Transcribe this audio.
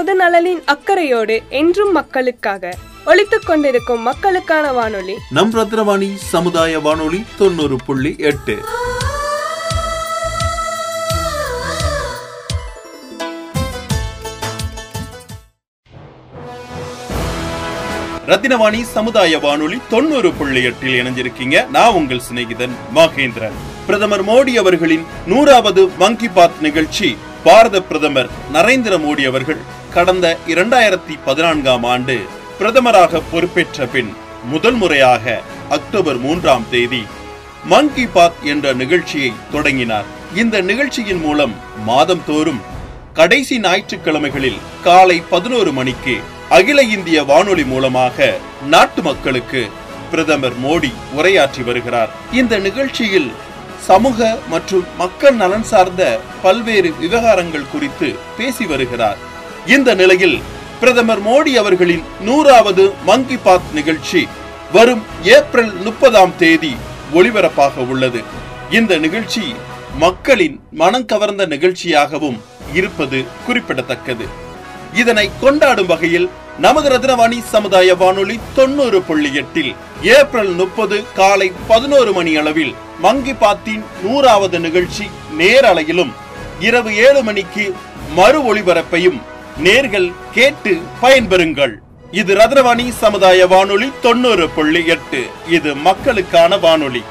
பொது நலனின் அக்கறையோடு என்றும் மக்களுக்காக ஒழித்துக் கொண்டிருக்கும் மக்களுக்கான வானொலி. நம் ரத்னவாணி சமுதாய வானொலி தொண்ணூறு புள்ளி எட்டு. ரத்தினவாணி சமுதாய வானொலி தொண்ணூறு புள்ளி எட்டில் இணைஞ்சிருக்கீங்க. நான் உங்கள் சிநேகிதன் மகேந்திரன். பிரதமர் மோடி அவர்களின் நூறாவது மங்கி பாத் நிகழ்ச்சி. பாரத பிரதமர் நரேந்திர மோடி அவர்கள் கடந்த இரண்டாயிரத்தி பதினான்காம் ஆண்டு பிரதமராக பொறுப்பேற்ற பின் முதல் முறையாக அக்டோபர் மூன்றாம் தேதி மங்கி பாத் என்ற நிகழ்ச்சியை தொடங்கினார். இந்த நிகழ்ச்சியின் மூலம் மாதம் தோறும் கடைசி ஞாயிற்றுக்கிழமைகளில் காலை பதினோரு மணிக்கு அகில இந்திய வானொலி மூலமாக நாட்டு மக்களுக்கு பிரதமர் மோடி உரையாற்றி வருகிறார். இந்த நிகழ்ச்சியில் சமூக மற்றும் மக்கள் நலன் சார்ந்த பல்வேறு விவகாரங்கள் குறித்து பேசி வருகிறார். இந்த நிலையில் பிரதமர் மோடி அவர்களின் நூறாவது மங்கி பாத் நிகழ்ச்சி வரும் ஏப்ரல் முப்பதாம் தேதி ஒளிபரப்பாக உள்ளது. இந்த நிகழ்ச்சி மக்களின் மனம் கவர்ந்த நிகழ்ச்சியாகவும் இருப்பது குறிப்பிடத்தக்கது. இதனை கொண்டாடும் வகையில் நமது ரத்னவாணி சமுதாய வானொலி தொண்ணூறு புள்ளி எட்டில் ஏப்ரல் முப்பது காலை பதினோரு மணி அளவில் மங்கி பாத்தின் நூறாவது நிகழ்ச்சி நேரலையிலும் இரவு ஏழு மணிக்கு மறு ஒளிபரப்பையும் நேர்கள் கேட்டு பயன்பெறுங்கள். இது ரத்னவாணி சமுதாய வானொலி தொண்ணூறு புள்ளி எட்டு. இது மக்களுக்கான வானொலி.